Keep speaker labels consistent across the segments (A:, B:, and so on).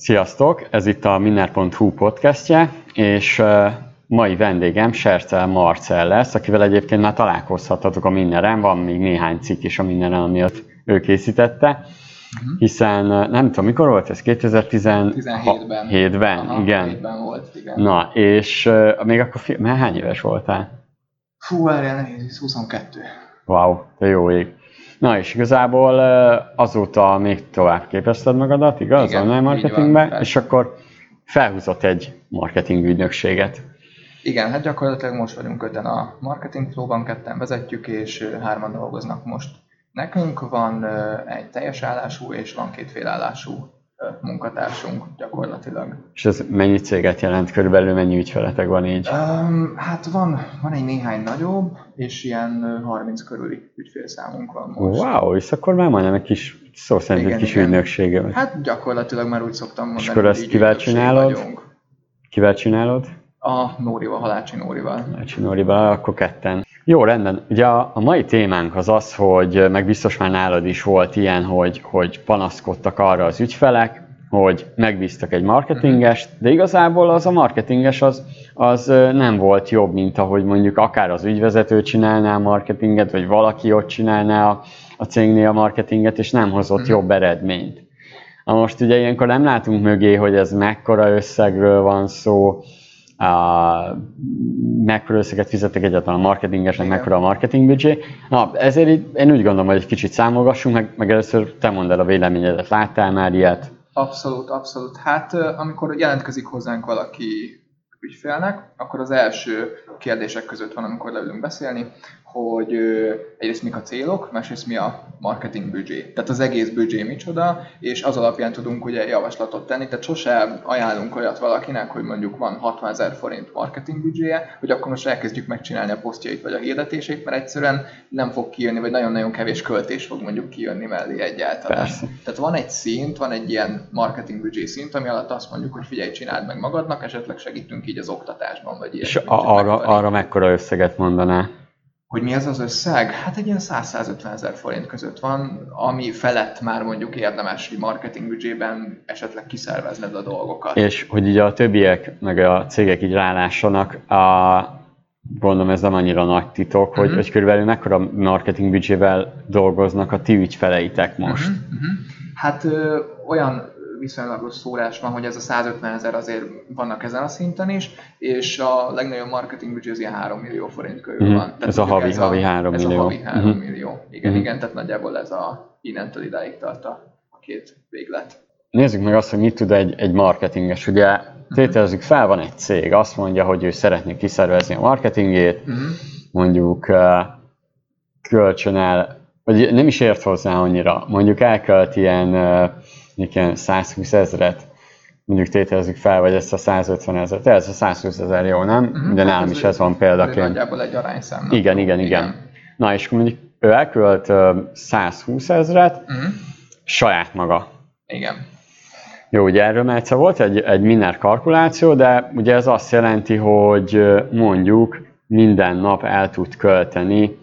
A: Sziasztok! Ez itt a Minner.hu podcastje, és mai vendégem Sercel Marcel lesz, akivel egyébként már találkozhatatok a Minneren, van még néhány cikk is a Minneren, amiatt ő készítette, uh-huh. hiszen nem tudom, mikor volt ez?
B: 2017-ben.
A: 7-ben, Aha, igen.
B: 7-ben volt, igen.
A: Na, és még akkor, fi- már hány éves voltál?
B: Fú, erre nehéz, 22.
A: Wow, te jó ég. Na és igazából azóta még tovább képezted magadat, igaz? Igen, online marketingben, és akkor felhúzott egy marketing ügynökséget.
B: Igen, hát gyakorlatilag most vagyunk öten a Marketing Flow-ban, ketten vezetjük, és hárman dolgoznak most. Nekünk van egy teljes állású, és van két félállású munkatársunk gyakorlatilag.
A: És ez mennyi céget jelent? Körülbelül mennyi ügyfeletek van így?
B: Um, hát van, van egy néhány nagyobb, és ilyen 30 körüli ügyfélszámunk van most.
A: Wow, és akkor már majdnem egy kis, szó szerint igen, egy kis ügynöksége.
B: Hát gyakorlatilag már úgy szoktam mondani,
A: És akkor ezt kivel csinálod? Vagyunk. Kivel csinálod?
B: A Nórival, Halácsi Nórival.
A: Halácsi Nórival, akkor ketten. Jó, rendben. Ugye a, a mai témánk az az, hogy meg biztos már nálad is volt ilyen, hogy, hogy panaszkodtak arra az ügyfelek, hogy megbíztak egy marketingest, de igazából az a marketinges az, az nem volt jobb, mint ahogy mondjuk akár az ügyvezető csinálná a marketinget, vagy valaki ott csinálná a, a cégnél a marketinget, és nem hozott mhm. jobb eredményt. Na most ugye ilyenkor nem látunk mögé, hogy ez mekkora összegről van szó, a, mekkora összeget fizettek egyáltalán a marketingesnek, Igen. mekkora a marketing budget. Na, ezért így, én úgy gondolom, hogy egy kicsit számolgassunk, meg, meg először te mondd el a véleményedet. Láttál már ilyet?
B: Abszolút, abszolút. Hát amikor jelentkezik hozzánk valaki ügyfélnek, akkor az első kérdések között van, amikor leülünk beszélni, hogy egyrészt mik a célok, másrészt mi a marketing büdzsé. Tehát az egész büdzsé micsoda, és az alapján tudunk ugye javaslatot tenni, tehát sose ajánlunk olyat valakinek, hogy mondjuk van 60 ezer forint marketing büdzséje, hogy akkor most elkezdjük megcsinálni a posztjait vagy a hirdetését, mert egyszerűen nem fog kijönni, vagy nagyon-nagyon kevés költés fog mondjuk kijönni mellé egyáltalán. Persze. Tehát van egy szint, van egy ilyen marketing büdzsé szint, ami alatt azt mondjuk, hogy figyelj, csináld meg magadnak, esetleg segítünk így az oktatásban, vagy ilyen.
A: És arra, arra mekkora összeget mondaná?
B: Hogy mi az az összeg? Hát egy ilyen 100-150 ezer forint között van, ami felett már mondjuk érdemes marketing büdzsében esetleg kiszervezned a dolgokat.
A: És hogy így a többiek, meg a cégek így rálássanak, a, gondolom ez nem annyira nagy titok, uh-huh. hogy, mhm. hogy körülbelül mekkora marketing büdzsével dolgoznak a ti ügyfeleitek most? Uh-huh. Uh-huh.
B: Hát ö, olyan viszonylagos szórás van, hogy ez a 150 ezer azért vannak ezen a szinten is, és a legnagyobb marketing budget az ilyen 3 millió forint körül mm. van.
A: Tehát ez a havi, ez havi 3
B: ez
A: millió.
B: Ez a havi 3 mm. millió. Igen, mm. igen, tehát nagyjából ez a innentől idáig tart a két véglet.
A: Nézzük meg azt, hogy mit tud egy, egy marketinges. Ugye mhm. tételezzük fel, van egy cég, azt mondja, hogy ő szeretné kiszervezni a marketingét, mm. mondjuk kölcsön el, vagy nem is ért hozzá annyira, mondjuk elkölt ilyen ilyen 120 ezeret, mondjuk tételezzük fel, vagy ezt a 150 ezeret, ez a 120 ezer jó, nem? Uh-huh. De nálam is ez van példaként.
B: Nagyjából egy arányszám.
A: Igen, igen, igen, igen. Na és mondjuk ő elkölt 120 ezeret uh-huh. saját maga.
B: Igen.
A: Jó, ugye erről már egyszer volt egy, egy miner kalkuláció, de ugye ez azt jelenti, hogy mondjuk minden nap el tud költeni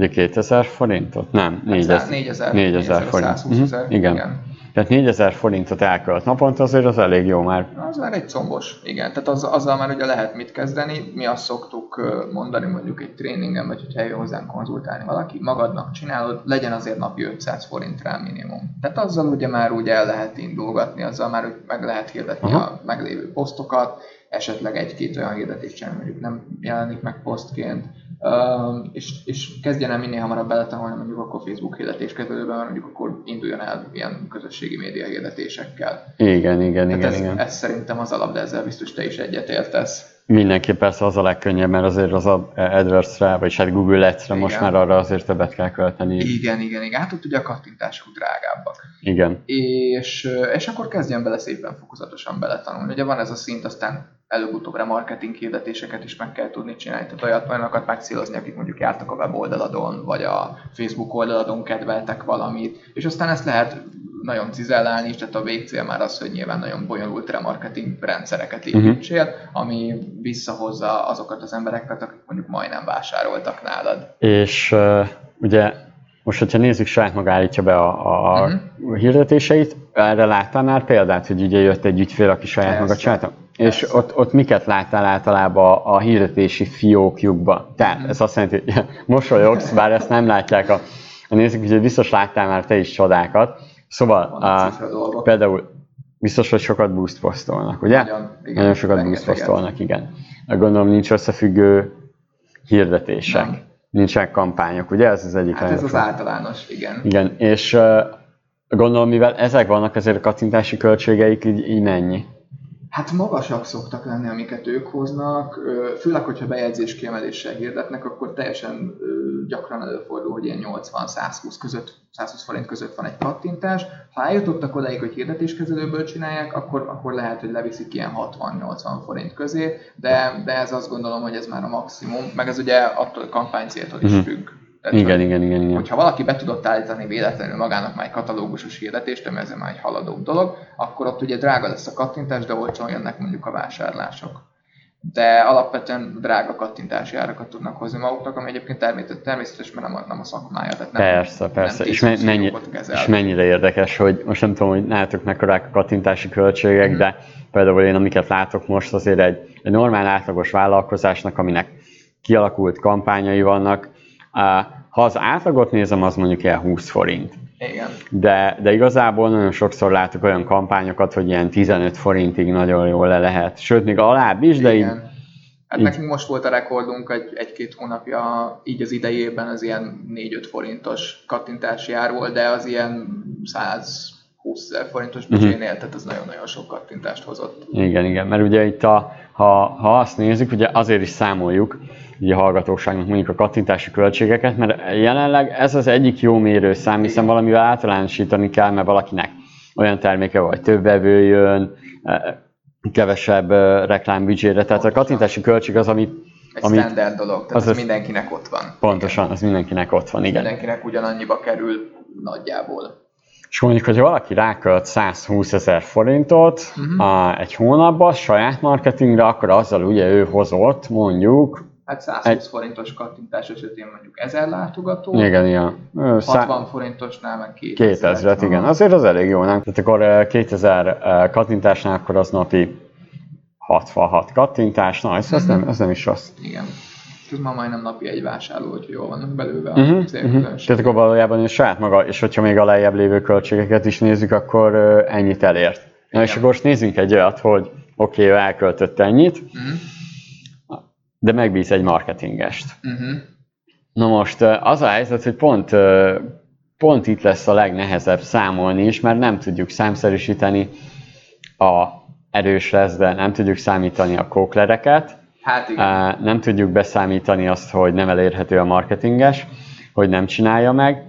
A: Ugye 2000 forintot? Nem,
B: 4000, 4000, 4000
A: forint.
B: Uh-huh.
A: Igen. igen. Tehát 4000 forintot elkölt naponta, azért az elég jó már.
B: Az már egy combos, igen. Tehát az, azzal már ugye lehet mit kezdeni. Mi azt szoktuk mondani mondjuk egy tréningen, vagy hogyha eljön hozzánk konzultálni valaki, magadnak csinálod, legyen azért napi 500 forint rá minimum. Tehát azzal ugye már úgy el lehet indulgatni, azzal már meg lehet hirdetni Aha. a meglévő posztokat, esetleg egy-két olyan hirdetést csinálni, mondjuk nem jelenik meg posztként, és, és kezdjen el minél hamarabb beletanulni mondjuk akkor Facebook hirdetés kezdődőben, mondjuk akkor induljon el ilyen közösségi média hirdetésekkel.
A: Igen, igen, Tehát igen,
B: ez,
A: igen.
B: Ez szerintem az alap, de ezzel biztos te is egyetértesz.
A: Mindenki persze az a legkönnyebb, mert azért az AdWords-re, vagy hát Google Ads-re most már arra azért többet kell költeni.
B: Igen, igen, igen. Hát ott ugye a kattintások drágábbak.
A: Igen.
B: És, és akkor kezdjen bele szépen fokozatosan beletanulni. Ugye van ez a szint, aztán előbb-utóbb marketing hirdetéseket is meg kell tudni csinálni. Tehát olyat, olyanokat megcélozni, akik mondjuk jártak a weboldaladon, vagy a Facebook oldaladon kedveltek valamit, és aztán ezt lehet nagyon cizellálni is, tehát a végcél már az, hogy nyilván nagyon bonyolult remarketing rendszereket mhm. építsél, uh-huh. ami visszahozza azokat az embereket, akik mondjuk majdnem vásároltak nálad.
A: És uh, ugye most, hogyha nézzük, saját maga állítja be a, a
B: Mhm.
A: hirdetéseit, erre láttál már példát, hogy ugye jött egy ügyfél, aki saját
B: Persze.
A: maga csinálta? És ott, ott miket láttál általában a hirdetési fiókjukba? Tehát
B: Mhm.
A: ez azt jelenti, hogy mosolyogsz, bár ezt nem látják a, a nézők, úgyhogy biztos láttál már te is csodákat. Szóval a, például biztos, hogy sokat boost posztolnak, ugye?
B: Nagyon, igen,
A: Nagyon sokat boost
B: rengeteget.
A: posztolnak, igen. Gondolom nincs összefüggő hirdetések.
B: Nem.
A: Nincsenek kampányok, ugye? Ez az egyik
B: Hát ez az általános, igen.
A: igen, és gondolom, mivel ezek vannak, ezért a kattintási költségeik így, így mennyi?
B: Hát magasak szoktak lenni, amiket ők hoznak, főleg, hogyha bejegyzés kiemeléssel hirdetnek, akkor teljesen gyakran előfordul, hogy ilyen 80-120 között, 120 forint között van egy kattintás. Ha eljutottak odáig, hogy hirdetéskezelőből csinálják, akkor, akkor lehet, hogy leviszik ilyen 60-80 forint közé, de, de ez azt gondolom, hogy ez már a maximum, meg ez ugye attól a kampánycéltól is
A: Mhm.
B: függ. Tehát,
A: Igen,
B: hogy-
A: igen, igen, igen.
B: Hogyha valaki be tudott állítani véletlenül magának már egy katalógusos hirdetést, ami ez már egy haladóbb dolog, akkor ott ugye drága lesz a kattintás, de olcsón jönnek mondjuk a vásárlások. De alapvetően drága kattintási árakat tudnak hozni maguknak, ami egyébként természetes, természetes mert nem a, nem a szakmája. Tehát nem,
A: Persze, persze.
B: Nem
A: És, me-
B: 10-20
A: mennyi, és mennyire érdekes, hogy most nem tudom, hogy nálatok mekkorák a kattintási költségek,
B: Mhm.
A: de például én amiket látok most azért egy, egy normál átlagos vállalkozásnak, aminek kialakult kampányai vannak, ha az átlagot nézem, az mondjuk ilyen 20 forint.
B: Igen.
A: De, de igazából nagyon sokszor látok olyan kampányokat, hogy ilyen 15 forintig nagyon jól le lehet. Sőt, még alább is, de így,
B: Igen. Hát
A: így-
B: nekünk most volt a rekordunk egy, egy-két hónapja, így az idejében az ilyen 4-5 forintos kattintási ár volt, de az ilyen 120 ezer forintos
A: Mhm.
B: büdzsénél, tehát az nagyon-nagyon sok kattintást hozott.
A: Igen, igen, mert ugye itt, a, ha, ha azt nézzük, ugye azért is számoljuk a hallgatóságnak mondjuk a kattintási költségeket, mert jelenleg ez az egyik jó mérőszám, hiszen valamivel általánosítani kell, mert valakinek olyan terméke van, hogy több vevő jön, eh, kevesebb eh, reklámbüdzsére, tehát a kattintási költség az, amit
B: Egy
A: Amit-
B: standard dolog, tehát
A: az
B: az, mindenkinek ott van.
A: pontosan, az mindenkinek ott van, igen.
B: Mindenkinek ugyanannyiba kerül nagyjából.
A: És mondjuk, hogyha valaki rákölt 120 ezer forintot
B: Mhm.
A: a, egy hónapban saját marketingre, akkor azzal ugye ő hozott mondjuk,
B: Hát 120 forintos kattintás esetén mondjuk 1000 látogató,
A: igen, igen, ö, szá-
B: 60 forintosnál meg 2000.
A: 2000-et, igen. Azért az elég jó, nem? Tehát akkor eh, 2000 eh, kattintásnál, akkor az napi 66 kattintás, na, ez,
B: Mhm.
A: nem, ez nem is rossz.
B: Igen. Ez ma majdnem napi egy vásárló, hogyha jól vannak belőle
A: Uh-huh,
B: a
A: uh-huh. Tehát akkor valójában ő saját maga, és hogyha még a lejjebb lévő költségeket is nézzük, akkor ennyit elért. Na és
B: Igen.
A: akkor most nézzünk egy olyat, hogy oké, okay, ő elköltött ennyit,
B: Uh-huh.
A: De megbíz egy marketingest.
B: Uh-huh.
A: Na most az a helyzet, hogy pont, pont itt lesz a legnehezebb számolni is, mert nem tudjuk számszerűsíteni a erős lesz, de nem tudjuk számítani a kóklereket,
B: Hát igen.
A: Nem tudjuk beszámítani azt, hogy nem elérhető a marketinges, hogy nem csinálja meg,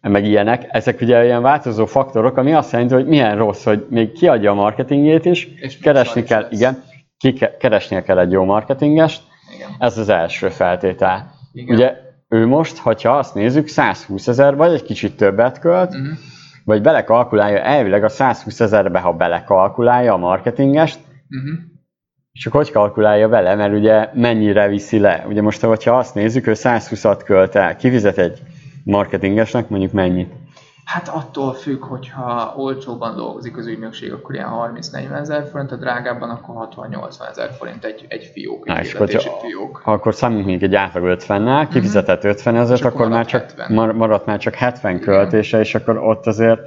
A: meg ilyenek. Ezek ugye ilyen változó faktorok, ami azt jelenti, hogy milyen rossz, hogy még kiadja a marketingét is,
B: És
A: keresni kell,
B: lesz.
A: igen, ki ke- keresnie kell egy jó marketingest,
B: igen.
A: ez az első feltétel.
B: Igen.
A: Ugye ő most, ha azt nézzük, 120 ezer, vagy egy kicsit többet költ,
B: Uh-huh.
A: vagy belekalkulálja, elvileg a 120 ezerbe, ha belekalkulálja a marketingest,
B: Uh-huh.
A: csak hogy kalkulálja vele, mert ugye mennyire viszi le. Ugye most, ha azt nézzük, ő 120-at költ el, kifizet egy marketingesnek mondjuk mennyit?
B: Hát attól függ, hogyha olcsóban dolgozik az ügynökség, akkor ilyen 30-40 ezer forint, a drágábban akkor 60-80 ezer forint egy, egy fiók, egy
A: és
B: hirdetési
A: hogyha-
B: fiók.
A: Ha akkor számunk mondjuk egy átlag 50-nel, kifizetett 50 ezeret,
B: És akkor
A: akkor már csak
B: 70.
A: mar- maradt már csak 70 költése, és akkor ott azért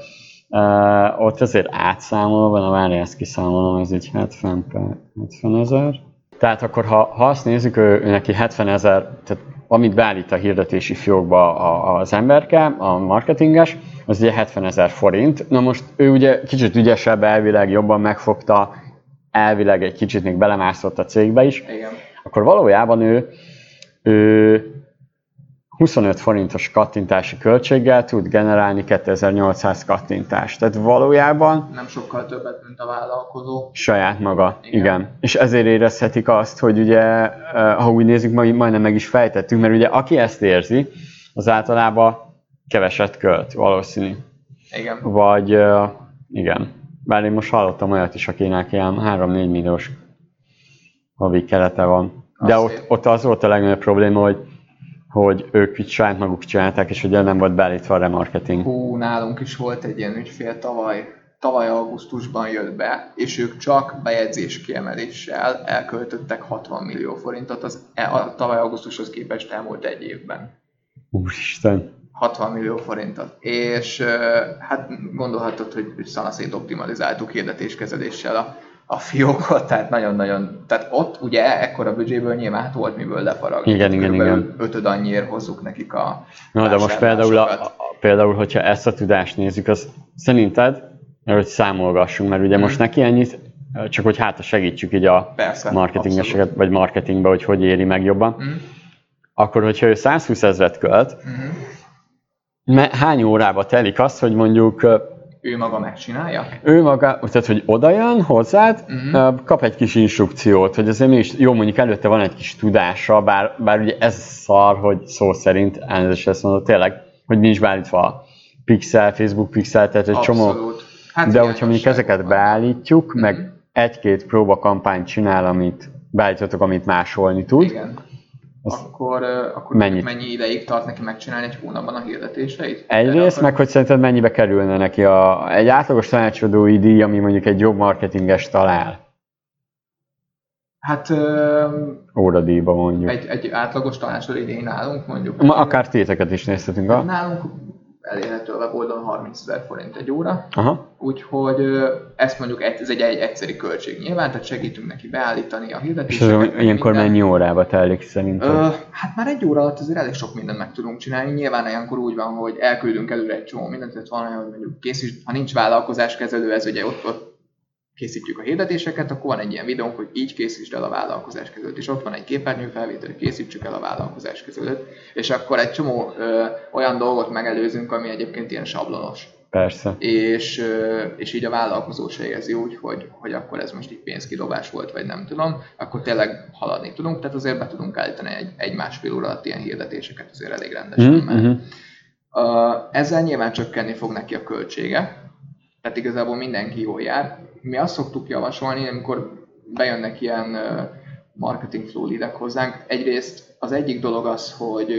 A: uh, ott azért átszámolva, na várj, ezt kiszámolom, ez így 70 per 70 ezer. Tehát akkor, ha, ha azt nézzük, ő, ő neki 70 ezer, tehát amit beállít a hirdetési fiókba az emberke, a marketinges, az ugye 70 ezer forint. Na most ő ugye kicsit ügyesebb, elvileg jobban megfogta, elvileg egy kicsit még belemászott a cégbe is,
B: Igen.
A: akkor valójában ő, ő 25 forintos kattintási költséggel tud generálni 2800 kattintást. Tehát valójában
B: Nem sokkal többet, mint a vállalkozó.
A: saját maga, igen.
B: Igen.
A: És ezért érezhetik azt, hogy ugye, eh, ha úgy nézzük, majd- majdnem meg is fejtettünk, mert ugye aki ezt érzi, az általában keveset költ, valószínű.
B: Igen.
A: Vagy, eh, igen. Bár én most hallottam olyat is, akinek ilyen 3-4 milliós havi kelete van. De ott, ott az volt a legnagyobb probléma, hogy hogy ők így saját maguk csinálták, és ugye nem volt beállítva a remarketing.
B: Hú, nálunk is volt egy ilyen ügyfél tavaly, tavaly augusztusban jött be, és ők csak bejegyzés kiemeléssel elköltöttek 60 millió forintot az, e- a tavaly augusztushoz képest elmúlt egy évben.
A: Úristen.
B: 60 millió forintot. És hát gondolhatod, hogy szanaszét optimalizáltuk hirdetéskezeléssel a, a fiókot, tehát nagyon-nagyon, tehát ott ugye ekkora büdzséből nyilván hát volt miből lefaragni.
A: Igen, igen, igen.
B: ötöd annyiért hozzuk nekik a
A: Na, de most például, a, a, például, hogyha ezt a tudást nézzük, az szerinted, hogy számolgassunk, mert ugye
B: Mhm.
A: most neki ennyit, csak hogy hát segítsük így a
B: Persze,
A: marketingeseket, vagy marketingbe, hogy hogy éri meg jobban,
B: Mm,
A: akkor hogyha ő 120 ezret költ, me- hány órába telik az, hogy mondjuk
B: Ő maga megcsinálja?
A: ő maga, tehát hogy oda jön hozzád,
B: Mhm.
A: ö, kap egy kis instrukciót, hogy azért mégis, jó mondjuk előtte van egy kis tudása, bár, bár ugye ez szar, hogy szó szerint, elnézést ezt mondod, tényleg, hogy nincs beállítva a pixel, Facebook pixel, tehát egy csomó,
B: Abszolút. Hát
A: de hogyha mondjuk ezeket
B: vannak.
A: beállítjuk,
B: Mhm.
A: meg egy-két próbakampányt csinál, amit beállítotok, amit másolni tud,
B: Igen.
A: Az-
B: Akkor, akkor
A: Mennyit?
B: mennyi ideig tart neki megcsinálni egy hónapban a hirdetéseit?
A: Egyrészt,
B: Erre
A: meg hogy szerinted mennyibe kerülne neki a, egy átlagos tanácsadói díj, ami mondjuk egy jobb marketinges talál,
B: Hát
A: óradíjba mondjuk.
B: egy, egy átlagos tanácsol idén nálunk mondjuk.
A: Ma akár téteket is nézhetünk. A...
B: Nálunk elérhető a weboldalon 30 ezer forint egy óra,
A: Aha.
B: úgyhogy ezt mondjuk ez egy, egy egyszeri költség nyilván, tehát segítünk neki beállítani a
A: És
B: hirdetéseket.
A: ez
B: meg
A: ilyenkor
B: minden.
A: mennyi órába telik szerinted?
B: Ö, hát már egy óra alatt azért elég sok mindent meg tudunk csinálni. Nyilván ilyenkor úgy van, hogy elküldünk előre egy csomó mindent, tehát van olyan, hogy mondjuk készíts, ha nincs vállalkozáskezelő, ez ugye ott, ott készítjük a hirdetéseket, akkor van egy ilyen videónk, hogy így készítsd el a vállalkozáskezelőt, és ott van egy képernyőfelvétel, hogy készítsük el a vállalkozáskezelőt, és akkor egy csomó ö, olyan dolgot megelőzünk, ami egyébként ilyen sablonos
A: Persze.
B: és, ö, és így a vállalkozó se érzi úgy, hogy, hogy akkor ez most így pénzkidobás volt, vagy nem tudom, akkor tényleg haladni tudunk, tehát azért be tudunk állítani egy, egy másfél óra alatt ilyen hirdetéseket azért elég rendesen,
A: Mhm, mhm.
B: Uh, ezzel nyilván csökkenni fog neki a költsége, tehát igazából mindenki jól jár. Mi azt szoktuk javasolni, amikor bejönnek ilyen marketing flow leadek hozzánk. Egyrészt az egyik dolog az, hogy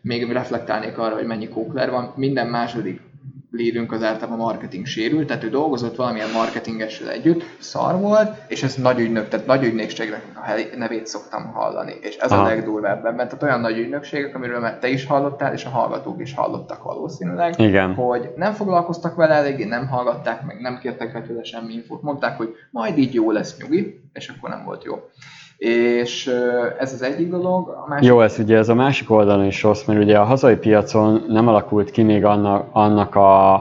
B: még reflektálnék arra, hogy mennyi kókler van. Minden második leadünk az általában marketing sérült, tehát ő dolgozott valamilyen marketingessel együtt, szar volt, és ez nagy ügynök, tehát nagy ügynökségnek nevét szoktam hallani, és ez
A: Aha.
B: a legdurvább ebben, tehát olyan nagy ügynökségek, amiről már te is hallottál, és a hallgatók is hallottak valószínűleg,
A: Igen.
B: hogy nem foglalkoztak vele eléggé, nem hallgatták meg, nem kértek be tőle semmi infót, mondták, hogy majd így jó lesz nyugi, és akkor nem volt jó. És ez az egyik dolog, a másik
A: Jó, ez ugye ez a másik oldalon is rossz, mert ugye a hazai piacon nem alakult ki még annak, annak a,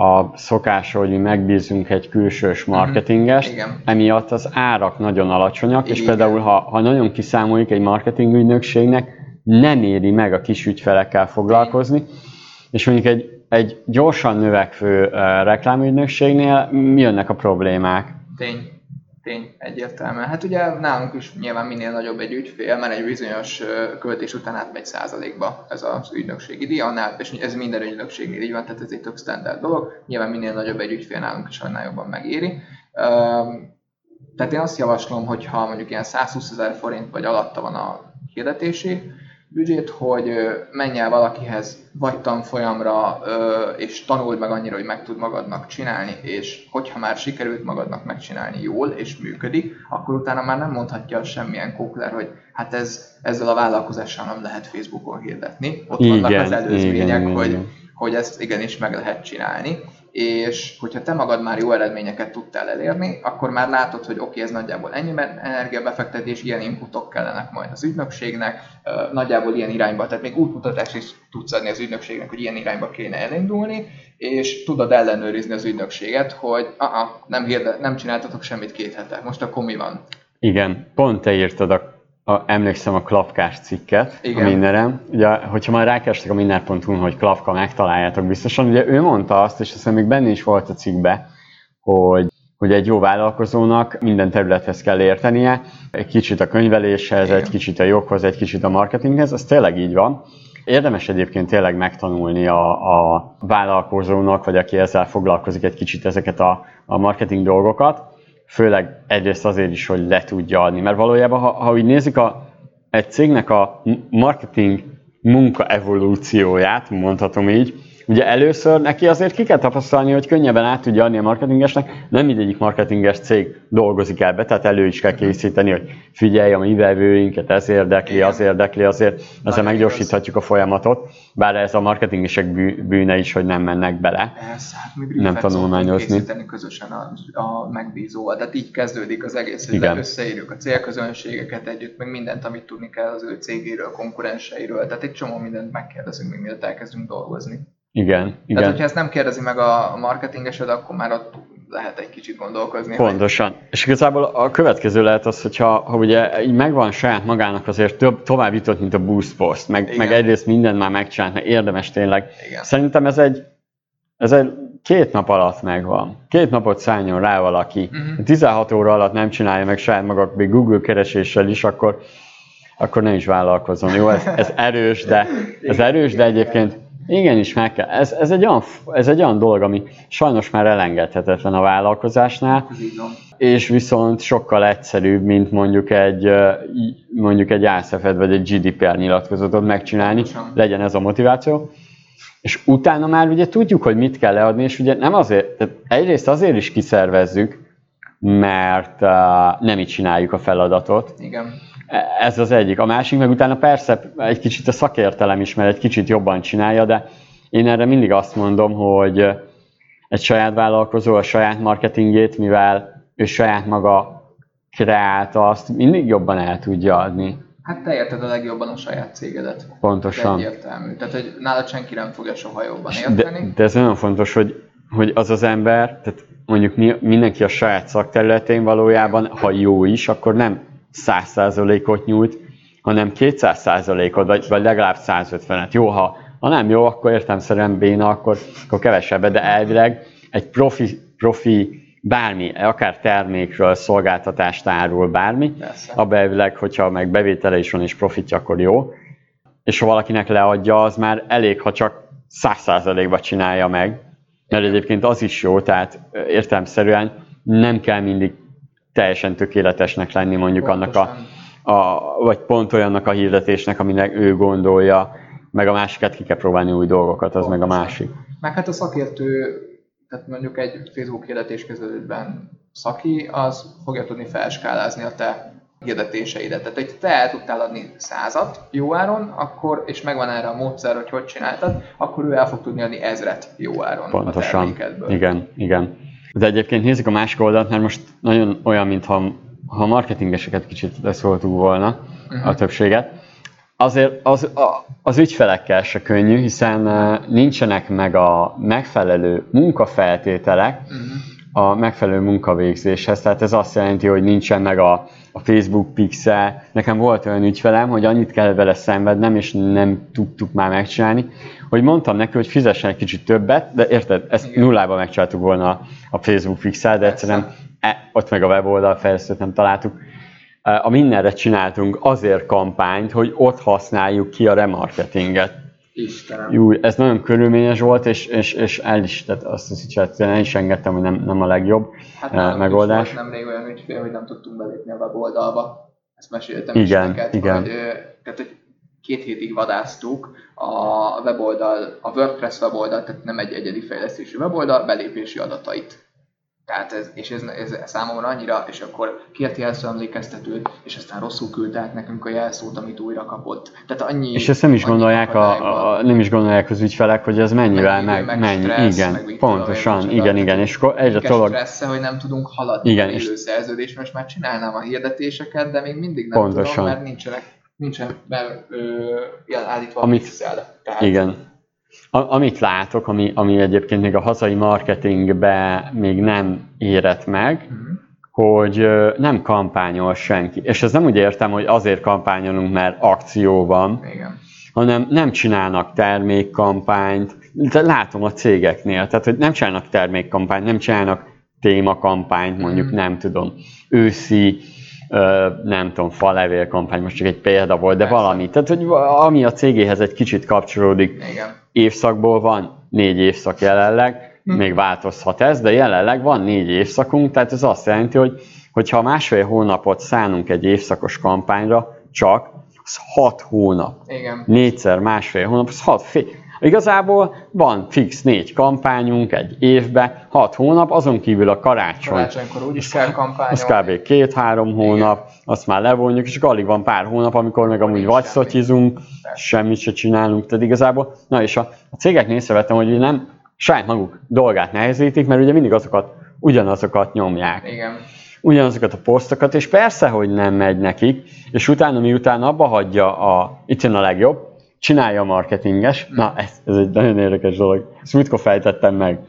A: a szokása, hogy mi megbízunk egy külsős marketingest,
B: Igen.
A: emiatt az árak nagyon alacsonyak, és
B: Igen.
A: például ha, ha nagyon kiszámoljuk egy marketing ügynökségnek, nem éri meg a kis ügyfelekkel foglalkozni, és mondjuk egy, egy gyorsan növekvő uh, reklámügynökségnél mi jönnek a problémák?
B: Tény, tény, egyértelműen. Hát ugye nálunk is nyilván minél nagyobb egy ügyfél, mert egy bizonyos költés után átmegy százalékba ez az ügynökségi díj, annál, és ez minden ügynökségnél így van, tehát ez egy tök standard dolog. Nyilván minél nagyobb egy ügyfél nálunk is, annál jobban megéri. Tehát én azt javaslom, hogy ha mondjuk ilyen 120 ezer forint vagy alatta van a hirdetési büdzsét, hogy menj el valakihez vagy tanfolyamra, és tanuld meg annyira, hogy meg tud magadnak csinálni, és hogyha már sikerült magadnak megcsinálni jól, és működik, akkor utána már nem mondhatja semmilyen kókler, hogy hát ez, ezzel a vállalkozással nem lehet Facebookon hirdetni. Ott vannak
A: Igen,
B: az előzmények,
A: igen,
B: hogy,
A: igen.
B: hogy ezt igenis meg lehet csinálni, és hogyha te magad már jó eredményeket tudtál elérni, akkor már látod, hogy oké, okay, ez nagyjából ennyiben energiabefektetés, ilyen inputok kellenek majd az ügynökségnek, nagyjából ilyen irányba, tehát még útmutatást is tudsz adni az ügynökségnek, hogy ilyen irányba kéne elindulni, és tudod ellenőrizni az ügynökséget, hogy aha, nem, hirde, nem csináltatok semmit két hete, most akkor mi van?
A: Igen, pont te írtad a, a emlékszem a klapkás cikket
B: Igen.
A: a mindenem. Ugye, hogyha már rákerestek a minden.hu, hogy klapka, megtaláljátok biztosan. Ugye ő mondta azt, és aztán még benne is volt a cikkbe, hogy hogy egy jó vállalkozónak minden területhez kell értenie, egy kicsit a könyveléshez,
B: Igen.
A: egy kicsit a joghoz, egy kicsit a marketinghez, ez tényleg így van. Érdemes egyébként tényleg megtanulni a, a vállalkozónak, vagy aki ezzel foglalkozik egy kicsit ezeket a, a marketing dolgokat, főleg egyrészt azért is, hogy le tudja adni, mert valójában, ha, ha úgy nézik, a, egy cégnek a marketing munka evolúcióját, mondhatom így, Ugye először neki azért ki kell tapasztalni, hogy könnyebben át tudja adni a marketingesnek, nem mindegyik marketinges cég dolgozik ebbe, tehát elő is kell készíteni, hogy figyelj, a mi vevőinket, ez érdekli, Igen. az érdekli, azért ezzel meggyorsíthatjuk a folyamatot, bár ez a marketingesek bűne is, hogy nem mennek bele,
B: ez, hát mi nem tanulmányozni. készíteni közösen a, a megbízóval, tehát így kezdődik az egész, hogy Igen. összeírjuk a célközönségeket együtt, meg mindent, amit tudni kell az ő cégéről, konkurenseiről, tehát egy csomó mindent megkérdezünk, még mielőtt elkezdünk dolgozni.
A: Igen, igen.
B: Tehát, hogyha ezt nem kérdezi meg a marketingesed, akkor már ott lehet egy kicsit gondolkozni.
A: Pontosan. Hogy... És igazából a következő lehet az, hogyha ha ugye így megvan saját magának azért több, tovább jutott, mint a boost post, meg, meg egyrészt mindent már megcsinált, mert érdemes tényleg. Igen. Szerintem ez egy, ez egy két nap alatt megvan. Két napot szálljon rá valaki. Uh-huh. 16 óra alatt nem csinálja meg saját maga, még Google kereséssel is, akkor, akkor nem is vállalkozom. Jó, ez, ez erős, de ez erős, de egyébként Igenis, meg kell. Ez, ez, egy olyan, ez egy olyan dolog, ami sajnos már elengedhetetlen a vállalkozásnál, és viszont sokkal egyszerűbb, mint mondjuk egy, mondjuk egy ASF-et vagy egy GDPR nyilatkozatot megcsinálni, legyen ez a motiváció. És utána már ugye tudjuk, hogy mit kell leadni, és ugye nem azért, tehát egyrészt azért is kiszervezzük, mert uh, nem így csináljuk a feladatot.
B: Igen
A: ez az egyik. A másik meg utána persze egy kicsit a szakértelem is, mert egy kicsit jobban csinálja, de én erre mindig azt mondom, hogy egy saját vállalkozó a saját marketingét, mivel ő saját maga kreálta, azt mindig jobban el tudja adni.
B: Hát te érted a legjobban a saját cégedet.
A: Pontosan.
B: De egyértelmű. Tehát, hogy nálad senki nem fogja soha jobban érteni.
A: De, de ez nagyon fontos, hogy, hogy az az ember, tehát mondjuk mi, mindenki a saját szakterületén valójában, ha jó is, akkor nem 100%-ot nyújt, hanem 200%-ot, vagy, vagy legalább 150-et. Jó, ha, ha nem jó, akkor értelmszerűen béna, akkor, akkor kevesebbet, de elvileg egy profi, profi bármi, akár termékről, szolgáltatást árul bármi, abban elvileg, hogyha meg bevétele is van és profitja, akkor jó. És ha valakinek leadja, az már elég, ha csak 100%-ba csinálja meg, mert egyébként az is jó, tehát értelmszerűen nem kell mindig teljesen tökéletesnek lenni mondjuk Pontosan. annak a, a, vagy pont olyannak a hirdetésnek, aminek ő gondolja, meg a másikat ki kell próbálni új dolgokat, az Pontosan. meg a másik.
B: Meg hát a szakértő, tehát mondjuk egy Facebook hirdetés közöttben szaki, az fogja tudni felskálázni a te hirdetéseidet. Tehát, hogy te el tudtál adni százat jó áron, akkor, és megvan erre a módszer, hogy hogy csináltad, akkor ő el fog tudni adni ezret jó áron
A: Pontosan. a Igen, igen. De egyébként nézzük a másik oldalt, mert most nagyon olyan, mintha ha marketingeseket kicsit leszóltuk volna, uh-huh. a többséget. Azért az, a, az ügyfelekkel se könnyű, hiszen nincsenek meg a megfelelő munkafeltételek uh-huh. a megfelelő munkavégzéshez. Tehát ez azt jelenti, hogy nincsen meg a, a Facebook pixel. Nekem volt olyan ügyfelem, hogy annyit kell vele szenvednem, és nem tudtuk már megcsinálni, hogy mondtam neki, hogy fizessen egy kicsit többet, de érted, ezt Igen. nullába megcsináltuk volna a Facebook pixel, de egyszerűen e, ott meg a weboldal fejlesztőt nem találtuk. E, a mindenre csináltunk azért kampányt, hogy ott használjuk ki a remarketinget.
B: Istenem.
A: Jú, ez nagyon körülményes volt, és, és, és el is, tehát azt az el is engedtem, hogy nem, nem a legjobb hát uh, megoldás.
B: Hát nemrég olyan ügyfél, hogy nem tudtunk belépni a weboldalba. Ezt meséltem
A: igen,
B: is neked,
A: igen.
B: Hogy, tehát, hogy két hétig vadáztuk a weboldal, a WordPress weboldal, tehát nem egy egyedi fejlesztési weboldal, belépési adatait. Tehát ez, és ez, ez számomra annyira, és akkor kért jelszó emlékeztetőt, és aztán rosszul küldte át nekünk a jelszót, amit újra kapott. Tehát annyi,
A: és ezt nem is gondolják, a, a, nem is gondolják az ügyfelek, hogy ez mennyivel meg, meg, mennyi, stressz, igen, meg pontosan, tudom, igen, igen, és akkor egyre tolog.
B: stressze, hogy nem tudunk haladni igen, és szerződés, most már csinálnám a hirdetéseket, de még mindig nem pontosan. tudom, mert nincsenek nincsen be, ö, állítva amit, a pixel. Tehát...
A: Igen. A, amit látok, ami, ami egyébként még a hazai marketingbe még nem érett meg, uh-huh. hogy nem kampányol senki. És ez nem úgy értem, hogy azért kampányolunk, mert akció van,
B: Igen.
A: hanem nem csinálnak termékkampányt. De látom a cégeknél, tehát hogy nem csinálnak termékkampányt, nem csinálnak témakampányt, mondjuk uh-huh. nem tudom, őszi nem tudom, falevél kampány, most csak egy példa volt, de Persze. valami. Tehát, hogy ami a cégéhez egy kicsit kapcsolódik,
B: Igen.
A: évszakból van négy évszak jelenleg, hm. még változhat ez, de jelenleg van négy évszakunk, tehát ez azt jelenti, hogy hogyha másfél hónapot szánunk egy évszakos kampányra, csak az 6 hónap.
B: Igen.
A: Négyszer másfél hónap, az 6 fél. Igazából van fix négy kampányunk egy évben, 6 hónap, azon kívül a karácsony.
B: Karácsonykor úgyis kell kampányolni.
A: Az kb. két-három hónap, azt már levonjuk, és alig van pár hónap, amikor meg amúgy vagy
B: semmi.
A: szotyizunk, semmit se csinálunk, tehát igazából, na és a, a cégeknél észrevettem, hogy nem saját maguk dolgát nehezítik, mert ugye mindig azokat, ugyanazokat nyomják
B: Igen.
A: ugyanazokat a posztokat, és persze, hogy nem megy nekik, és utána, miután abba hagyja a, itt jön a legjobb, csinálja a marketinges, na ez, ez egy nagyon érdekes dolog, ezt múltkor fejtettem meg,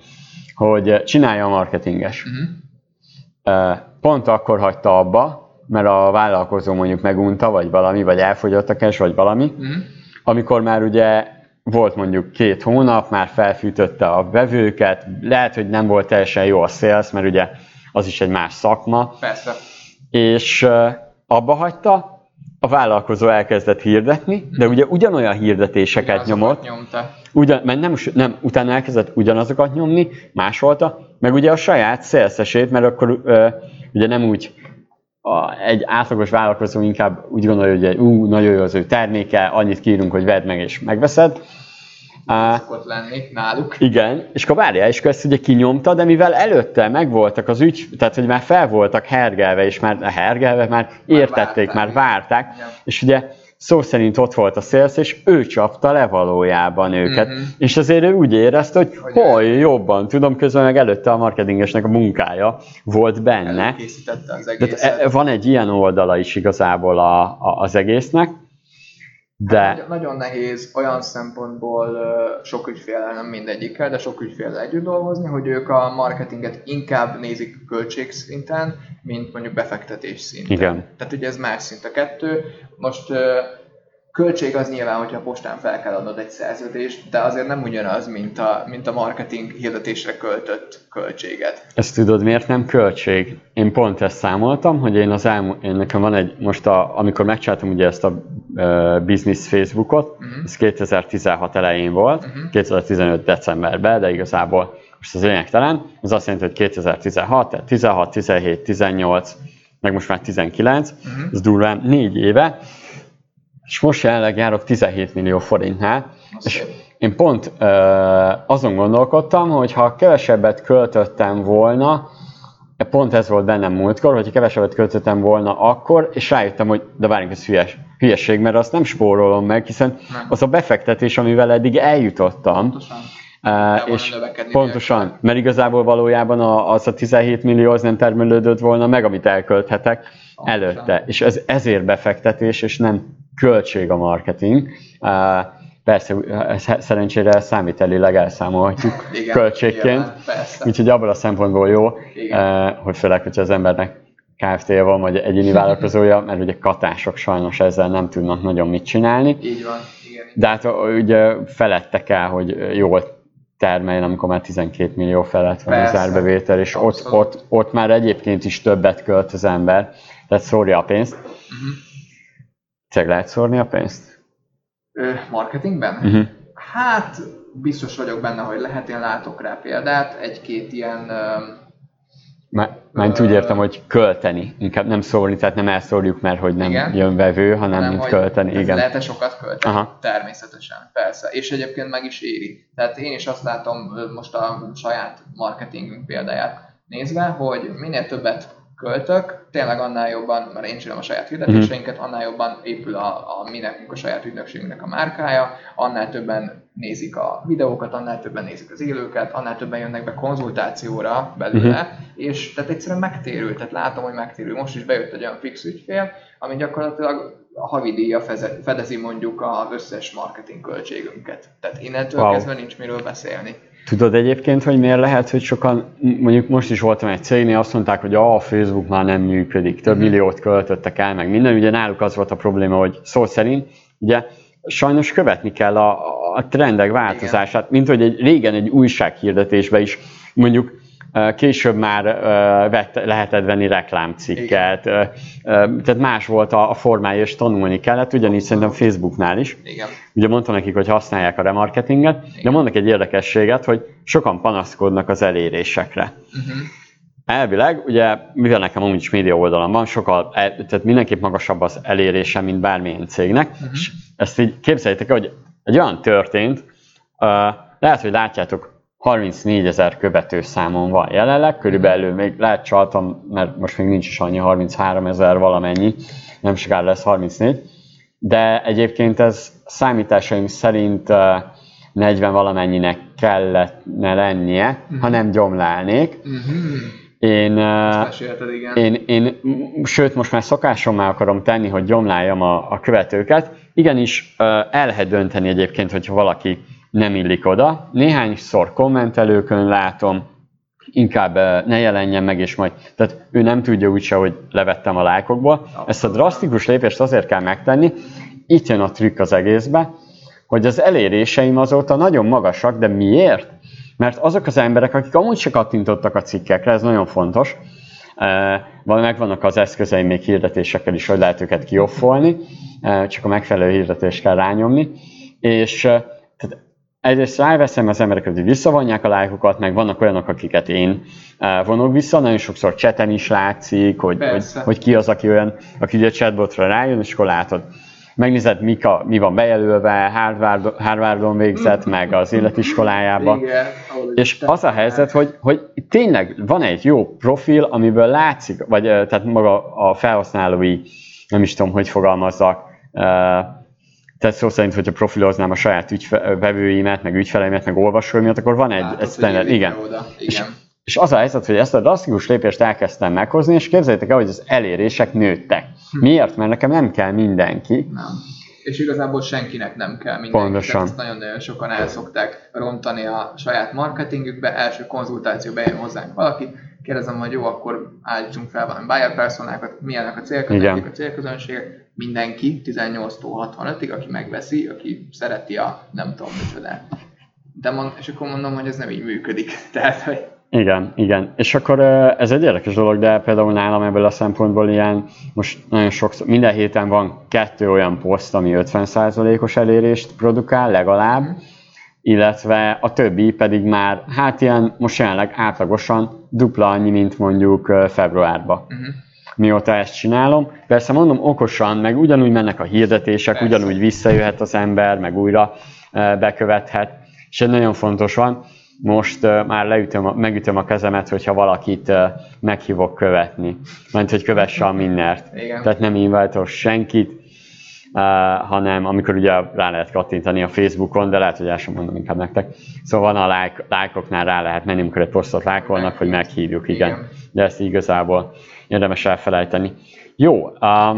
A: hogy csinálja a marketinges.
B: Uh-huh.
A: Pont akkor hagyta abba, mert a vállalkozó mondjuk megunta, vagy valami, vagy elfogyott a cash, vagy valami,
B: Uh-huh.
A: amikor már ugye volt mondjuk két hónap, már felfűtötte a vevőket, lehet, hogy nem volt teljesen jó a sales, mert ugye az is egy más szakma,
B: Persze.
A: és abba hagyta, a vállalkozó elkezdett hirdetni, de ugye ugyanolyan hirdetéseket nyomott,
B: Nyomta.
A: ugyan, mert nem, nem, utána elkezdett ugyanazokat nyomni, másolta, meg ugye a saját szélszesét, mert akkor uh, ugye nem úgy a, egy átlagos vállalkozó inkább úgy gondolja, hogy ú, nagyon jó az ő terméke, annyit kírunk, hogy vedd meg és megveszed. Uh,
B: Szokott lenni náluk.
A: igen, és akkor várjál, és akkor ezt ugye kinyomta, de mivel előtte megvoltak az ügy, tehát hogy már fel voltak hergelve, és már hergelve, már értették,
B: várták.
A: már várták,
B: Igen.
A: és ugye szó szerint ott volt a sales, és ő csapta le valójában őket.
B: Mhm.
A: És azért ő úgy érezte, hogy
B: Hogy
A: hol jobban tudom, közben meg előtte a marketingesnek a munkája volt benne.
B: Az
A: Tehát
B: egészet.
A: e- van egy ilyen oldala is igazából a, a, az egésznek, de
B: Nagyon- Nagyon nehéz olyan szempontból sok ügyféllel, nem mindegyikkel, de sok ügyféllel együtt dolgozni, hogy ők a marketinget inkább nézik költségszinten, mint mondjuk befektetés szinten.
A: Igen.
B: Tehát ugye ez más szint a kettő. Most költség az nyilván, hogyha a postán fel kell adnod egy szerződést, de azért nem ugyanaz, mint a, mint a marketing hirdetésre költött költséget.
A: Ezt tudod, miért nem költség? Én pont ezt számoltam, hogy én az elmú, én nekem van egy, most a, amikor megcsináltam ugye ezt a business Facebookot,
B: Mhm.
A: ez 2016 elején volt,
B: Mhm.
A: 2015 decemberben, de igazából most az lényegtelen, az azt jelenti, hogy 2016, tehát 16, 17, 18, meg most már 19,
B: Mhm.
A: ez durván négy éve, és most jelenleg járok 17 millió forintnál,
B: Az
A: és én pont ö, azon gondolkodtam, hogy ha kevesebbet költöttem volna, pont ez volt bennem múltkor, hogy kevesebbet költöttem volna akkor, és rájöttem, hogy de várjunk, ez hülyes, hülyeség, mert azt nem spórolom meg, hiszen
B: Nem.
A: az a befektetés, amivel eddig eljutottam,
B: Pontosan.
A: Uh, és pontosan, mert igazából valójában a, az a 17 millió az nem termelődött volna meg, amit elkölthetek
B: Pontosan.
A: előtte. És ez ezért befektetés, és nem költség a marketing. Uh, persze, ezt szerencsére számítelileg elszámolhatjuk
B: Igen,
A: költségként,
B: nyilván, persze.
A: úgyhogy abból a szempontból jó,
B: Igen.
A: hogy főleg, hogyha az embernek KFT-je van, vagy egyéni vállalkozója, mert ugye katások sajnos ezzel nem tudnak nagyon mit csinálni.
B: Így van, igen.
A: De hát ugye felette kell, hogy jól termeljen, amikor már 12 millió felett van
B: Persze.
A: az árbevétel, és ott, ott, ott már egyébként is többet költ az ember, tehát szórja a pénzt.
B: Uh-huh.
A: Tényleg lehet szórni a pénzt?
B: Ö, marketingben?
A: Uh-huh.
B: Hát biztos vagyok benne, hogy lehet, én látok rá példát, egy-két ilyen
A: Mert úgy értem, hogy költeni, inkább nem szórni, tehát nem elszórjuk, mert hogy nem
B: Igen.
A: jön vevő, hanem mint
B: hogy
A: költeni, igen.
B: Lehet-e sokat költeni?
A: Aha.
B: Természetesen, persze. És egyébként meg is éri. Tehát én is azt látom most a saját marketingünk példáját nézve, hogy minél többet költök, tényleg annál jobban, mert én csinálom a saját hirdetéseinket, annál jobban épül a, a mi nekünk a saját ügynökségünknek a márkája, annál többen nézik a videókat, annál többen nézik az élőket, annál többen jönnek be konzultációra belőle, és tehát egyszerűen megtérül, tehát látom, hogy megtérül. Most is bejött egy olyan fix ügyfél, ami gyakorlatilag a havidíja fedezi mondjuk az összes marketing költségünket. Tehát innentől
A: wow.
B: kezdve nincs miről beszélni.
A: Tudod egyébként, hogy miért lehet, hogy sokan, mondjuk most is voltam egy cégnél, azt mondták, hogy a Facebook már nem működik, több
B: Mhm.
A: milliót költöttek el, meg minden, ugye náluk az volt a probléma, hogy szó szerint, ugye sajnos követni kell a, a trendek változását, mint hogy egy, régen egy újsághirdetésbe is mondjuk később már vett, lehetett venni reklámcikket, ö, tehát más volt a, a formája, és tanulni kellett, ugyanígy szerintem Facebooknál is.
B: Igen.
A: Ugye mondtam nekik, hogy használják a remarketinget, de mondok egy érdekességet, hogy sokan panaszkodnak az elérésekre.
B: Uh-huh.
A: elvileg, ugye, mivel nekem amúgy is média oldalam van, sokkal, tehát mindenképp magasabb az elérése, mint bármilyen cégnek, uh-huh. és ezt így képzeljétek el, hogy egy olyan történt, uh, lehet, hogy látjátok, 34 ezer követő számon van jelenleg, körülbelül még lehet csaltam, mert most még nincs is annyi, 33 ezer valamennyi, nem sokára lesz 34, de egyébként ez számításaim szerint uh, 40 valamennyinek kellett ne lennie, uh-huh. ha nem gyomlálnék. Uh-huh. Én, én, én, sőt, most már szokásommá akarom tenni, hogy gyomláljam a, a követőket. Igenis, el lehet dönteni egyébként, hogyha valaki nem illik oda. Néhányszor kommentelőkön látom, inkább ne jelenjen meg, és majd, tehát ő nem tudja úgyse, hogy levettem a lájkokból. Ezt a drasztikus lépést azért kell megtenni, itt jön a trükk az egészbe, hogy az eléréseim azóta nagyon magasak, de miért? Mert azok az emberek, akik amúgy se kattintottak a cikkekre, ez nagyon fontos, van, megvannak az eszközeim még hirdetésekkel is, hogy lehet őket kioffolni, csak a megfelelő hirdetést kell rányomni, és tehát egyrészt ráveszem az embereket, hogy visszavonják a lájkokat, meg vannak olyanok, akiket én vonok vissza, nagyon sokszor cseten is látszik, hogy, hogy, hogy ki az, aki olyan, aki a chatbotra rájön, és akkor látod, megnézed, mik a, mi van bejelölve, Harvard, Harvardon végzett, meg az életiskolájába. Igen, és az a helyzet, hogy, hogy tényleg van egy jó profil, amiből látszik, vagy tehát maga a felhasználói, nem is tudom, hogy fogalmazzak, tehát szó szerint, hogyha profiloznám a saját ügyfe- vevőimet, meg ügyfeleimet, meg olvasóimat, akkor van egy, hát, egy standard, igen. Oda. igen. És, és az a helyzet, hogy ezt a drasztikus lépést elkezdtem meghozni, és képzeljétek el, hogy az elérések nőttek. Hm. Miért? Mert nekem nem kell mindenki.
B: Nem. És igazából senkinek nem kell mindenki. Pontosan. Ezt nagyon-nagyon sokan el szokták rontani a saját marketingükbe. Első konzultáció bejön hozzánk valaki, kérdezem, hogy jó, akkor állítsunk fel valami buyer personákat, milyenek a célközönségek, a célközönségek. Mindenki 18-tól 65-ig, aki megveszi, aki szereti a nem tudom micsoda. De mond, és akkor mondom, hogy ez nem így működik. Tehát, hogy
A: igen, igen. És akkor ez egy érdekes dolog, de például nálam ebből a szempontból ilyen, most nagyon sokszor, minden héten van kettő olyan poszt, ami 50%-os elérést produkál legalább, illetve a többi pedig már, hát ilyen most jelenleg átlagosan dupla annyi, mint mondjuk februárban. Uh-huh mióta ezt csinálom. Persze mondom okosan, meg ugyanúgy mennek a hirdetések, Persze. ugyanúgy visszajöhet az ember, meg újra bekövethet, és egy nagyon fontos van, most uh, már leütöm, megütöm a kezemet, hogyha valakit uh, meghívok követni. Mert hogy kövesse a minnert. Igen. Tehát nem inváltok senkit, hanem amikor ugye rá lehet kattintani a Facebookon, de lehet, hogy el sem mondom inkább nektek. Szóval van a lájkoknál rá lehet menni, amikor egy posztot lájkolnak, hogy meghívjuk, igen. igen. De ezt igazából érdemes elfelejteni. Jó, uh,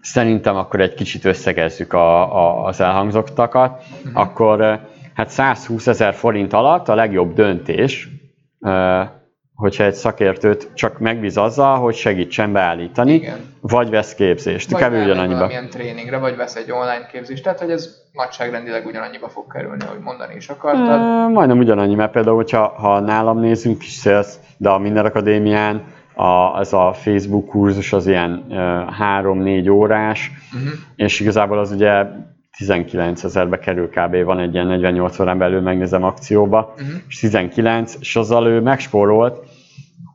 A: szerintem akkor egy kicsit összegezzük a, a, az elhangzottakat. Uh-huh. Akkor uh, hát 120 ezer forint alatt a legjobb döntés, hogyha egy szakértőt csak megbíz azzal, hogy segítsen beállítani, Igen. vagy vesz képzést.
B: Vagy Kevül ugyanannyiba. valamilyen tréningre, vagy vesz egy online képzést, tehát hogy ez nagyságrendileg ugyanannyiba fog kerülni, ahogy mondani is akartad.
A: E, majdnem ugyanannyi, mert például, hogyha ha nálam nézünk is szélsz, de a Minden Akadémián a, ez a Facebook kurzus az ilyen 3-4 órás, uh-huh. és igazából az ugye 19 ezerbe kerül kb. van egy ilyen 48 órán belül megnézem akcióba, uh-huh. és 19, és azzal ő megspórolt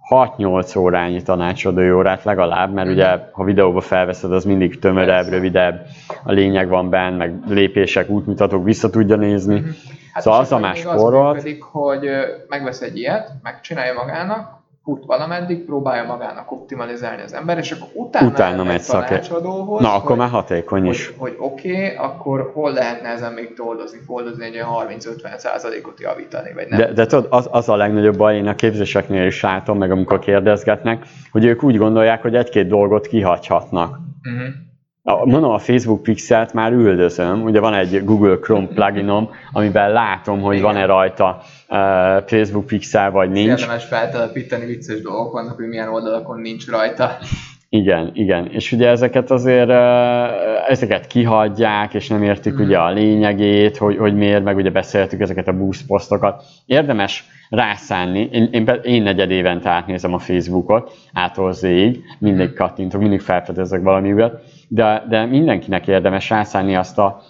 A: 6-8 órányi tanácsadói órát legalább, mert uh-huh. ugye ha videóba felveszed, az mindig tömörebb, rövidebb, a lényeg van benne, meg lépések, útmutatók, vissza tudja nézni. Uh-huh. Hát szóval az a más spórolt.
B: Működik, hogy megvesz egy ilyet, megcsinálja magának, fut valameddig, próbálja magának optimalizálni az ember, és akkor utána, utána megy tanácsadóhoz,
A: Na, akkor már hatékony is.
B: Hogy, hogy oké, okay, akkor hol lehetne ezen még toldozni, foldozni, egy 30-50 százalékot javítani, vagy nem?
A: De, de tudod, az, az a legnagyobb baj, én a képzéseknél is látom, meg amikor kérdezgetnek, hogy ők úgy gondolják, hogy egy-két dolgot kihagyhatnak. Uh-huh. Mondom, a Facebook Pixelt már üldözöm, ugye van egy Google Chrome pluginom, amiben látom, hogy van-e rajta uh, Facebook Pixel, vagy nincs.
B: Érdemes feltelepíteni, vicces dolgok vannak, hogy milyen oldalakon nincs rajta.
A: Igen, igen. És ugye ezeket azért, ezeket kihagyják, és nem értik mm. ugye a lényegét, hogy, hogy miért, meg ugye beszéltük ezeket a boost posztokat. Érdemes rászánni. Én, én, én negyed évente átnézem a Facebookot, ától zég, mindig mhm. kattintok, mindig felfedezek valami újat, de, de mindenkinek érdemes rászánni azt a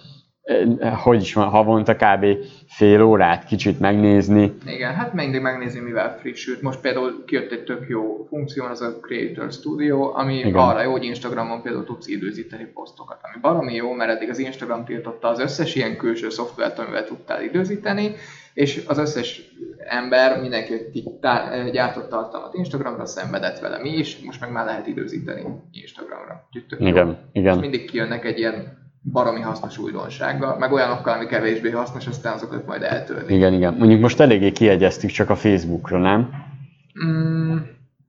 A: hogy is van, havonta kb. fél órát kicsit megnézni.
B: Igen, hát mindig megnézni, mivel frissült. Most például kijött egy tök jó funkció, az a Creator Studio, ami Igen. arra jó, hogy Instagramon például tudsz időzíteni posztokat, ami baromi jó, mert eddig az Instagram tiltotta az összes ilyen külső szoftvert, amivel tudtál időzíteni, és az összes ember, mindenki, aki gyártott tartalmat Instagramra, szenvedett vele mi is, most meg már lehet időzíteni Instagramra.
A: igen, jó. igen. És
B: mindig kijönnek egy ilyen baromi hasznos újdonsággal, meg olyanokkal, ami kevésbé hasznos, aztán azokat majd eltörni.
A: Igen, igen. Mondjuk most eléggé kiegyeztük csak a Facebookra, nem?
B: Mm,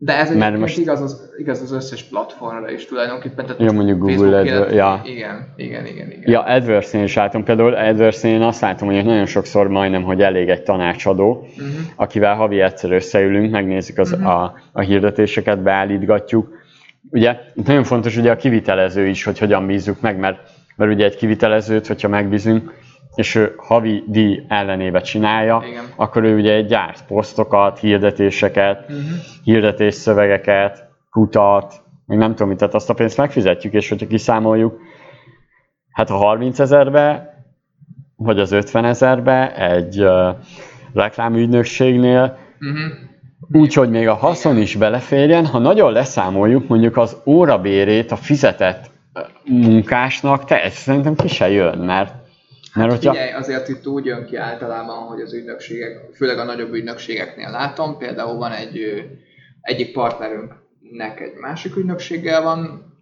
B: de ez Mert most... igaz, az, igaz az összes platformra is tulajdonképpen.
A: Tehát ja, mondjuk Google
B: Adwords, ja. Igen, igen, igen, igen.
A: Ja, AdWords-én is látom. Például adwords én azt látom, hogy nagyon sokszor majdnem, hogy elég egy tanácsadó, uh-huh. akivel havi egyszer összeülünk, megnézzük az, uh-huh. a, a hirdetéseket, beállítgatjuk. Ugye nagyon fontos ugye a kivitelező is, hogy hogyan bízzuk meg, mert mert ugye egy kivitelezőt, hogyha megbízunk, és ő havi díj ellenébe csinálja, Igen. akkor ő ugye gyárt posztokat, hirdetéseket, uh-huh. hirdetésszövegeket, kutat, még nem tudom mit, tehát azt a pénzt megfizetjük, és hogyha kiszámoljuk, hát a 30 ezerbe, vagy az 50 ezerbe egy uh, reklámügynökségnél, uh-huh. úgy, hogy még a haszon is beleférjen, ha nagyon leszámoljuk mondjuk az órabérét a fizetett munkásnak te szerintem ki se jön, mert
B: mert hát hogyha... Figyelj, azért itt úgy jön ki általában, hogy az ügynökségek, főleg a nagyobb ügynökségeknél látom, például van egy egyik partnerünknek egy másik ügynökséggel van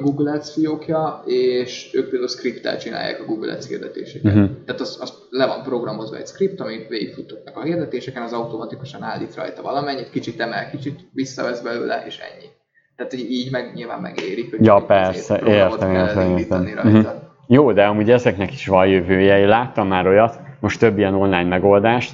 B: Google Ads fiókja, és ők például scripttel csinálják a Google Ads hirdetéseket. Uh-huh. Tehát az, az le van programozva egy script, amit végigfuttatnak a hirdetéseken, az automatikusan állít rajta valamennyit, kicsit emel, kicsit visszavesz belőle, és ennyi. Tehát így, így meg nyilván megérik. Hogy
A: ja, persze, értem, értem, értem. Uh-huh. Jó, de amúgy ezeknek is van jövője. Én láttam már olyat, most több ilyen online megoldást.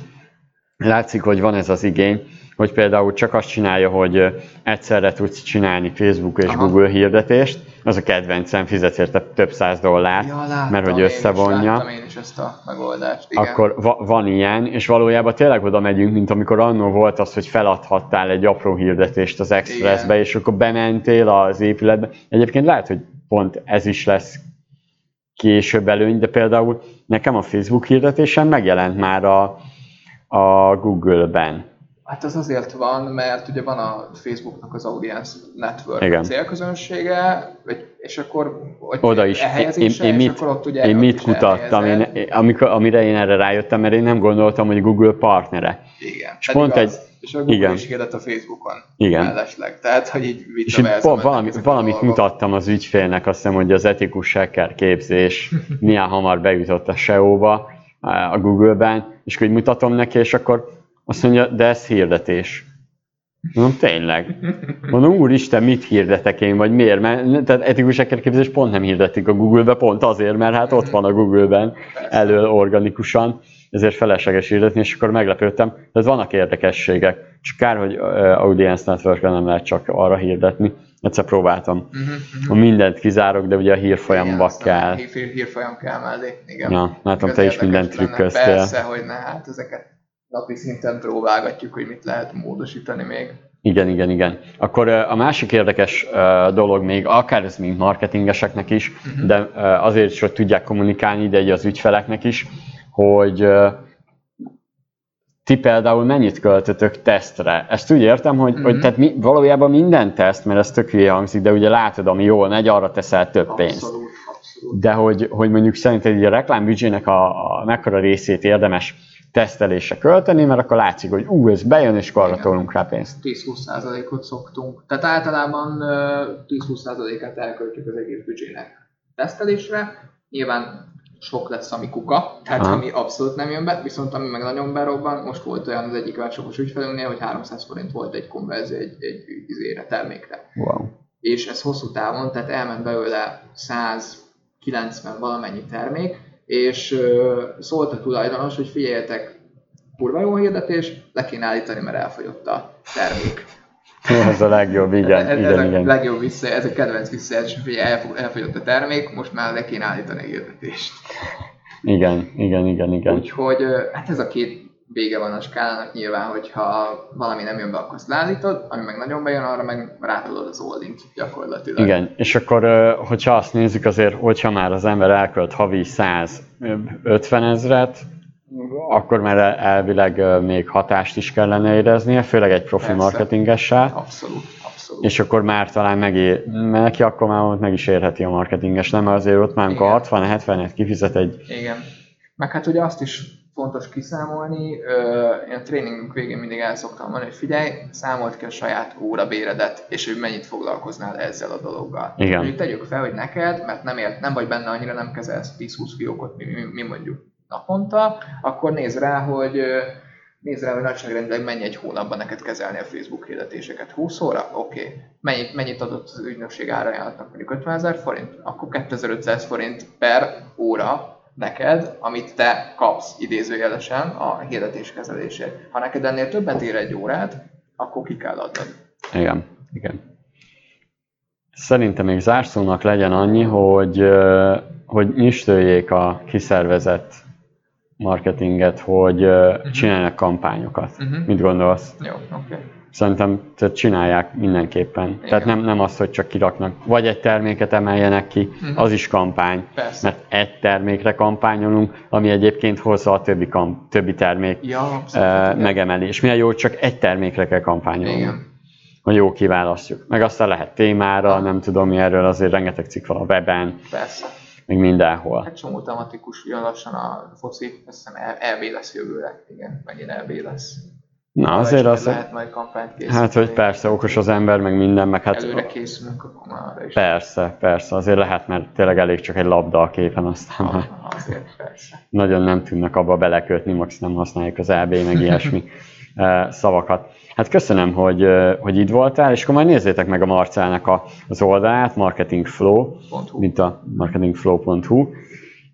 A: Látszik, hogy van ez az igény, hogy például csak azt csinálja, hogy egyszerre tudsz csinálni Facebook és Aha. Google hirdetést, az a kedvencem, fizetsz érte több száz dollárt, ja, láttam, mert hogy összevonja. Én is,
B: láttam én is ezt a megoldást, igen.
A: Akkor va- van ilyen, és valójában tényleg oda megyünk, mint amikor annó volt az, hogy feladhattál egy apró hirdetést az Expressbe, és akkor bementél az épületbe. Egyébként lehet, hogy pont ez is lesz később előny, de például nekem a Facebook hirdetésem megjelent már a, a Google-ben
B: Hát az azért van, mert ugye van a Facebooknak az Audience Network Igen. célközönsége, és akkor hogy
A: oda is. Én, én, mit, akkor ott ugye én mit kutattam, én, amikor, amire én erre rájöttem, mert én nem gondoltam, hogy Google partnere.
B: Igen. És pont egy, és a Google igen. is hirdett a Facebookon
A: igen.
B: mellesleg. Tehát, hogy így
A: és így valami, valamit mutattam az ügyfélnek, azt hiszem, hogy az etikus hacker képzés milyen hamar bejutott a SEO-ba, a Google-ben, és hogy mutatom neki, és akkor azt mondja, de ez hirdetés. Mondom, tényleg. Mondom, úristen, mit hirdetek én, vagy miért? Mert, tehát etikus képzés pont nem hirdetik a Google-be, pont azért, mert hát ott van a Google-ben elő organikusan, ezért felesleges hirdetni, és akkor meglepődtem. De ez vannak érdekességek. Csak kár, hogy Audience network nem lehet csak arra hirdetni. Egyszer próbáltam. Uh-huh, uh-huh. Mindent kizárok, de ugye a hírfolyamba kell.
B: Hír, hírfolyam kell mellé, igen.
A: Ja, látom, te is mindent trükköztél.
B: Persze, hogy ne, hát ezeket napi szinten próbálgatjuk, hogy mit lehet módosítani még.
A: Igen, igen, igen. Akkor a másik érdekes dolog még, akár ez mint marketingeseknek is, uh-huh. de azért is, hogy tudják kommunikálni ide az ügyfeleknek is, hogy ti például mennyit költötök tesztre? Ezt úgy értem, hogy, uh-huh. hogy tehát mi, valójában minden teszt, mert ez tök hülye hangzik, de ugye látod, ami jól megy, arra teszel több abszolút, pénzt. Abszolút. De hogy, hogy mondjuk szerinted a reklámbüdzsének a, a mekkora részét érdemes tesztelésre költeni, mert akkor látszik, hogy ú, ez bejön, és arra tolunk rá pénzt.
B: 10-20%-ot szoktunk. Tehát általában 10-20%-át elköltjük az egész büdzsének tesztelésre. Nyilván sok lesz, ami kuka, tehát Aha. ami abszolút nem jön be, viszont ami meg nagyon berobban, most volt olyan az egyik webshopos ügyfelünknél, hogy 300 forint volt egy konverzió egy, egy izére, termékre.
A: Wow.
B: És ez hosszú távon, tehát elment belőle 190 valamennyi termék, és szólt a tulajdonos, hogy figyeljetek, kurva jó hirdetés, le kéne állítani, mert elfogyott a termék.
A: Ez a legjobb, igen.
B: Ez,
A: igen,
B: ez
A: igen.
B: a legjobb vissza, ez a kedvenc visszajelzés, hogy elfogyott a termék, most már le kéne állítani a hirdetést.
A: Igen, igen, igen, igen.
B: Úgyhogy hát ez a két vége van a skálának nyilván, hogyha valami nem jön be, akkor azt leállítod, ami meg nagyon bejön, arra meg rátolod az oldint gyakorlatilag.
A: Igen, és akkor, hogyha azt nézzük, azért, hogyha már az ember elkölt havi 150 ezret, akkor már elvileg még hatást is kellene éreznie, főleg egy profi Persze. marketingessel.
B: Abszolút, abszolút.
A: És akkor már talán megé, neki akkor már meg is érheti a marketinges, nem? Azért ott már, amikor 60-70-et kifizet egy...
B: Igen. Meg hát ugye azt is fontos kiszámolni. Én a tréningünk végén mindig el szoktam mondani, hogy figyelj, számolt ki a saját órabéredet, és hogy mennyit foglalkoznál ezzel a dologgal.
A: Igen.
B: Mondjuk tegyük fel, hogy neked, mert nem, ért, nem vagy benne annyira, nem kezelsz 10-20 fiókot, mi, mi, mi mondjuk naponta, akkor nézd rá, hogy nézd rá, hogy nagyságrendileg mennyi egy hónapban neked kezelni a Facebook hirdetéseket. 20 óra? Oké. Okay. Mennyit, mennyit adott az ügynökség árajánlatnak? Mondjuk 50 ezer forint? Akkor 2500 forint per óra neked, amit te kapsz idézőjelesen a hirdetés kezelésért. Ha neked ennél többet ér egy órát, akkor ki kell adnod.
A: Igen, igen. Szerintem még zárszónak legyen annyi, hogy, hogy nyistöljék a kiszervezett marketinget, hogy uh-huh. csinálnak kampányokat. Uh-huh. Mit gondolsz?
B: Jó, oké. Okay
A: szerintem tehát csinálják mindenképpen. Igen. Tehát nem, nem az, hogy csak kiraknak, vagy egy terméket emeljenek ki, uh-huh. az is kampány.
B: Persze.
A: Mert egy termékre kampányolunk, ami egyébként hozza a többi, kamp, többi termék
B: ja,
A: uh, megemelés. Milyen jó, csak egy termékre kell kampányolni. Igen. Hogy jó kiválasztjuk. Meg aztán lehet témára, nem tudom mi erről, azért rengeteg cikk van a weben.
B: Persze.
A: Még mindenhol.
B: Hát csomó tematikus, jön lassan a foci, azt hiszem EB lesz jövőre. Igen, megint EB lesz.
A: Na azért az...
B: Lehet majd kampányt készíteni.
A: Hát, hogy persze, okos az ember, meg minden, meg hát...
B: Előre készülünk, akkor már arra is.
A: Persze, persze, azért lehet, mert tényleg elég csak egy labda a képen, aztán
B: már... Azért, persze.
A: Nagyon nem tudnak abba belekötni, max nem használjuk az EB, meg ilyesmi eh, szavakat. Hát köszönöm, hogy, eh, hogy itt voltál, és akkor majd nézzétek meg a Marcelnek a, az oldalát, marketingflow, mint a marketingflow.hu,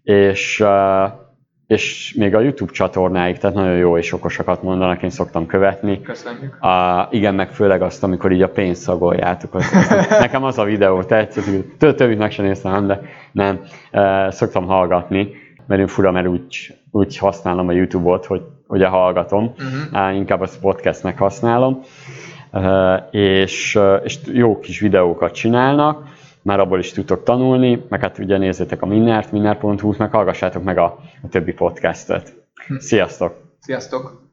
A: és uh, és még a YouTube csatornáik, tehát nagyon jó és okosakat mondanak, én szoktam követni.
B: Köszönjük.
A: A, igen, meg főleg azt, amikor így a pénzt szagoljátok. Az, az, nekem az a videó tetszett, több, többit meg sem néztem, de nem, e, szoktam hallgatni, mert én fura, mert úgy, úgy használom a YouTube-ot, hogy ugye hallgatom, uh-huh. inkább azt podcastnek használom, e, és, és jó kis videókat csinálnak, már abból is tudtok tanulni, meg hát ugye nézzétek a Minnert, minner.hu-t, meg hallgassátok meg a, a többi podcastot. Hm. Sziasztok!
B: Sziasztok!